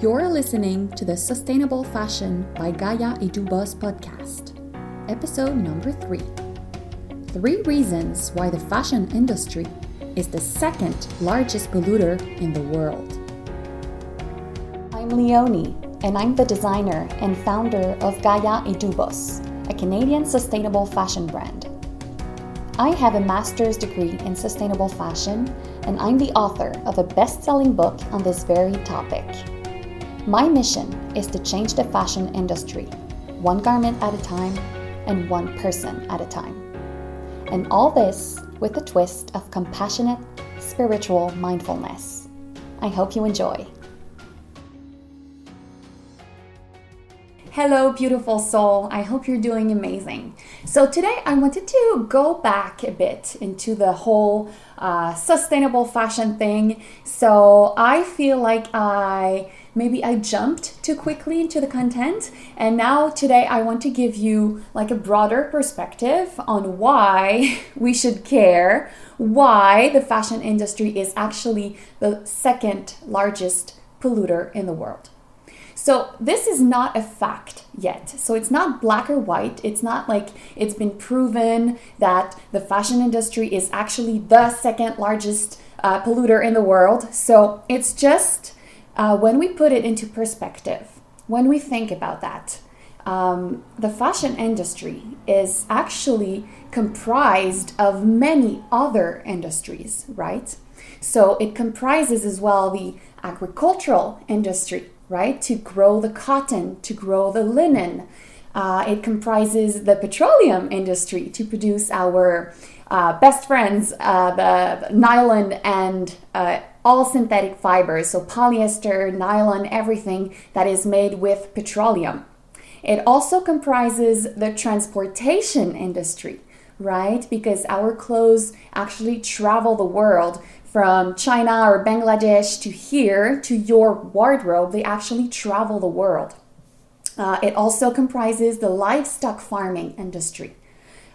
You're listening to the Sustainable Fashion by Gaia & Dubos podcast, episode number three. Three reasons why the fashion industry is the second largest polluter in the world. I'm Leonie, and I'm the designer and founder of Gaia & Dubos, a Canadian sustainable fashion brand. I have a master's degree in sustainable fashion, and I'm the author of a best selling book on this very topic. My mission is to change the fashion industry, one garment at a time and one person at a time. And all this with a twist of compassionate, spiritual mindfulness. I hope you enjoy. Hello, beautiful soul. I hope you're doing amazing. So, today I wanted to go back a bit into the whole uh, sustainable fashion thing. So, I feel like I maybe I jumped too quickly into the content. And now today I want to give you like a broader perspective on why we should care, why the fashion industry is actually the second largest polluter in the world. So this is not a fact yet. So it's not black or white. It's not like it's been proven that the fashion industry is actually the second largest uh, polluter in the world. So it's just uh, when we put it into perspective, when we think about that, um, the fashion industry is actually comprised of many other industries, right? So it comprises as well the agricultural industry, right? To grow the cotton, to grow the linen. Uh, it comprises the petroleum industry to produce our uh, best friends, uh, the, nylon and uh, all synthetic fibers, so polyester, nylon, everything that is made with petroleum. It also comprises the transportation industry, right? Because our clothes actually travel the world from China or Bangladesh to here to your wardrobe, they actually travel the world. Uh, it also comprises the livestock farming industry.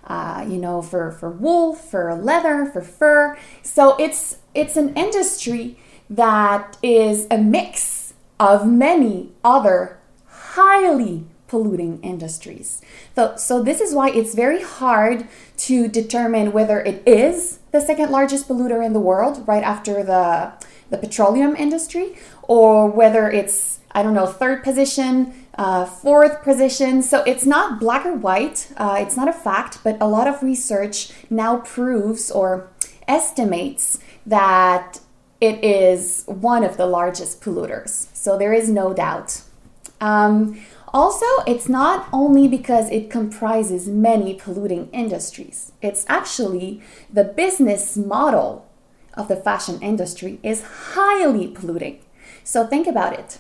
Uh, you know, for, for wool, for leather, for fur. So it's it's an industry that is a mix of many other highly polluting industries. So, so this is why it's very hard to determine whether it is the second largest polluter in the world, right after the the petroleum industry, or whether it's I don't know third position, uh, fourth position. So it's not black or white. Uh, it's not a fact, but a lot of research now proves or estimates that it is one of the largest polluters. So there is no doubt. Um, also, it's not only because it comprises many polluting industries, it's actually the business model of the fashion industry is highly polluting. So think about it.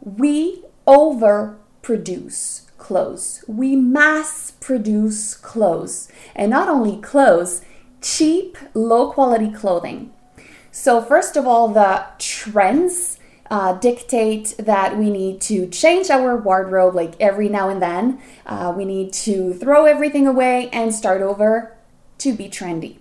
We overproduce clothes, we mass produce clothes, and not only clothes, cheap, low quality clothing. So, first of all, the trends uh, dictate that we need to change our wardrobe like every now and then. Uh, we need to throw everything away and start over to be trendy.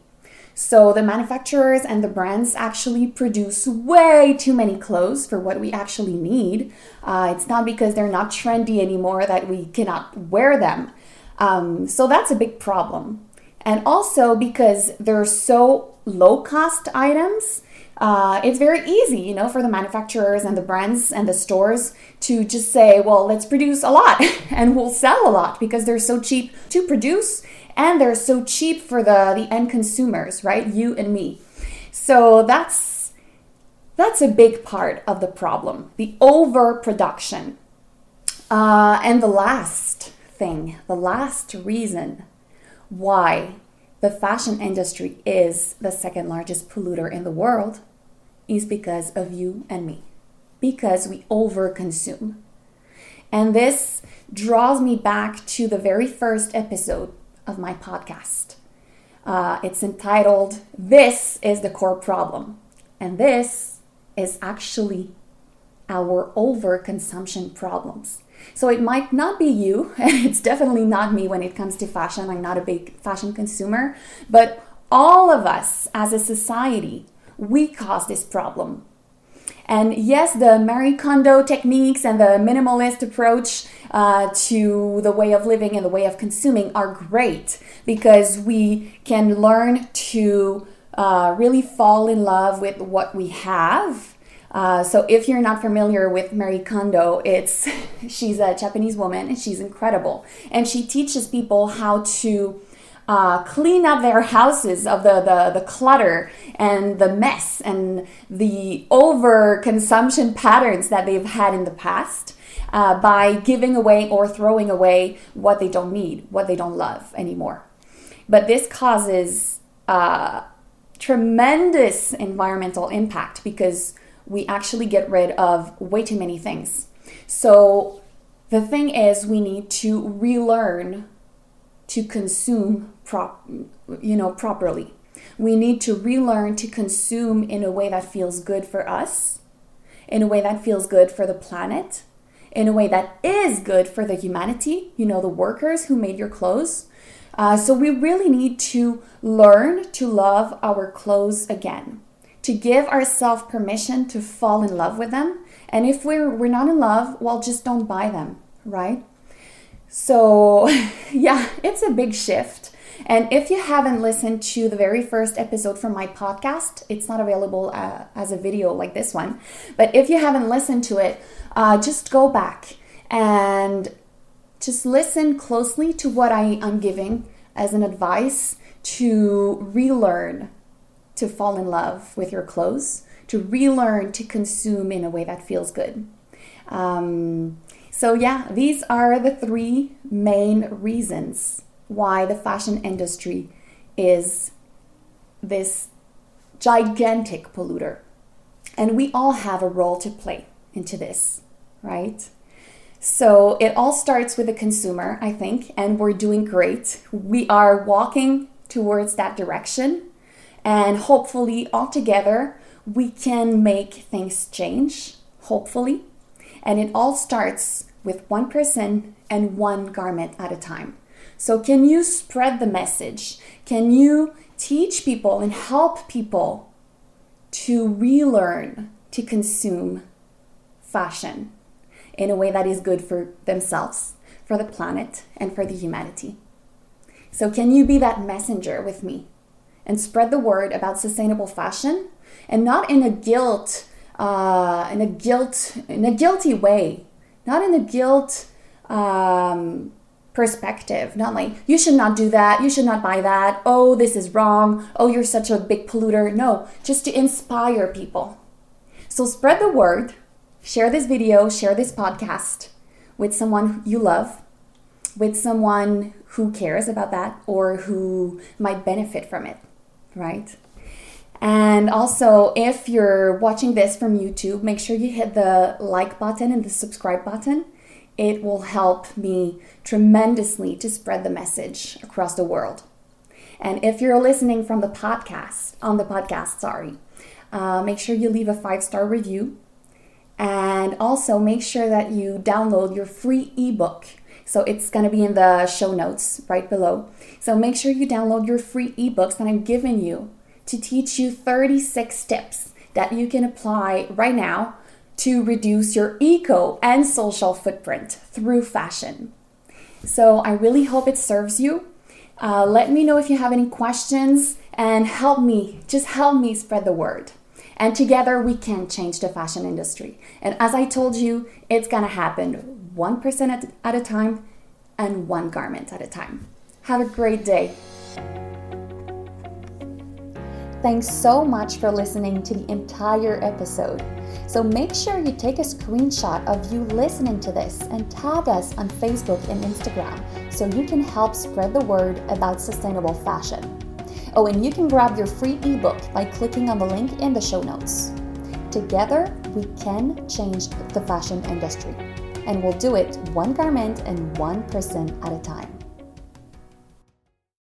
So the manufacturers and the brands actually produce way too many clothes for what we actually need. Uh, it's not because they're not trendy anymore that we cannot wear them. Um, so that's a big problem. And also because they're so low cost items, uh, it's very easy, you know, for the manufacturers and the brands and the stores to just say, well, let's produce a lot and we'll sell a lot because they're so cheap to produce and they're so cheap for the, the end consumers, right? You and me. So that's that's a big part of the problem, the overproduction. Uh, and the last thing, the last reason why the fashion industry is the second largest polluter in the world is because of you and me, because we overconsume. And this draws me back to the very first episode of my podcast. Uh, it's entitled, This is the Core Problem. And this is actually our overconsumption problems. So it might not be you, and it's definitely not me when it comes to fashion. I'm not a big fashion consumer, but all of us as a society, we cause this problem. And yes, the Marie Kondo techniques and the minimalist approach uh, to the way of living and the way of consuming are great because we can learn to uh, really fall in love with what we have. Uh, so if you're not familiar with Marie Kondo, it's she's a Japanese woman and she's incredible, and she teaches people how to uh, clean up their houses of the, the, the clutter and the mess and the over consumption patterns that they've had in the past uh, by giving away or throwing away what they don't need, what they don't love anymore. But this causes uh, tremendous environmental impact because we actually get rid of way too many things. So the thing is, we need to relearn to consume prop, you know, properly. We need to relearn to consume in a way that feels good for us, in a way that feels good for the planet, in a way that is good for the humanity, you know, the workers who made your clothes. Uh, so we really need to learn to love our clothes again, to give ourselves permission to fall in love with them. And if we're, we're not in love, well, just don't buy them, right? So, yeah, it's a big shift. And if you haven't listened to the very first episode from my podcast, it's not available uh, as a video like this one. But if you haven't listened to it, uh, just go back and just listen closely to what I, am giving as an advice to relearn to fall in love with your clothes, to relearn to consume in a way that feels good. Um, so, yeah, these are the three main reasons why the fashion industry is this gigantic polluter. And we all have a role to play into this, right? So it all starts with the consumer, I think, and we're doing great. We are walking towards that direction, and hopefully, all together, we can make things change, hopefully. And it all starts with one person and one garment at a time. So, can you spread the message? Can you teach people and help people to relearn to consume fashion in a way that is good for themselves, for the planet, and for the humanity? So, can you be that messenger with me and spread the word about sustainable fashion and not in a guilt, uh, in a guilt, in a guilty way, not in a guilt um, perspective, not like you should not do that, you should not buy that, oh, this is wrong, oh, you're such a big polluter. No, just to inspire people. So spread the word, share this video, share this podcast with someone you love, with someone who cares about that or who might benefit from it, right? And also, if you're watching this from YouTube, make sure you hit the like button and the subscribe button it will help me tremendously to spread the message across the world. And if you're listening from the podcast, on the podcast, sorry, uh, make sure you leave a five star review. And also make sure that you download your free ebook. So it's going to be in the show notes right below. So make sure you download your free ebooks that I'm giving you to teach you 36 tips that you can apply right now to reduce your eco and social footprint through fashion. So I really hope it serves you. Uh, let me know if you have any questions and help me, just help me spread the word. And together we can change the fashion industry. And as I told you, it's gonna happen 1% at, at a time and one garment at a time. Have a great day. Thanks so much for listening to the entire episode. So make sure you take a screenshot of you listening to this and tag us on Facebook and Instagram so you can help spread the word about sustainable fashion. Oh, and you can grab your free ebook by clicking on the link in the show notes. Together, we can change the fashion industry, and we'll do it one garment and one person at a time.